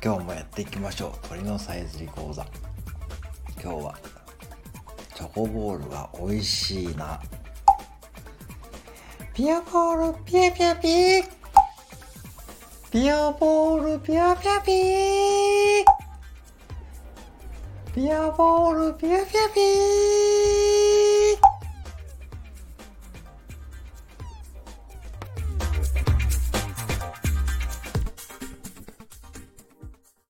今日もやっていきましょう。鳥のさえずり講座。今日はチョコボールが美味しいな。ピアボールピアピアピー。ピアボールピアピアピー。ピアボールピアピアピー。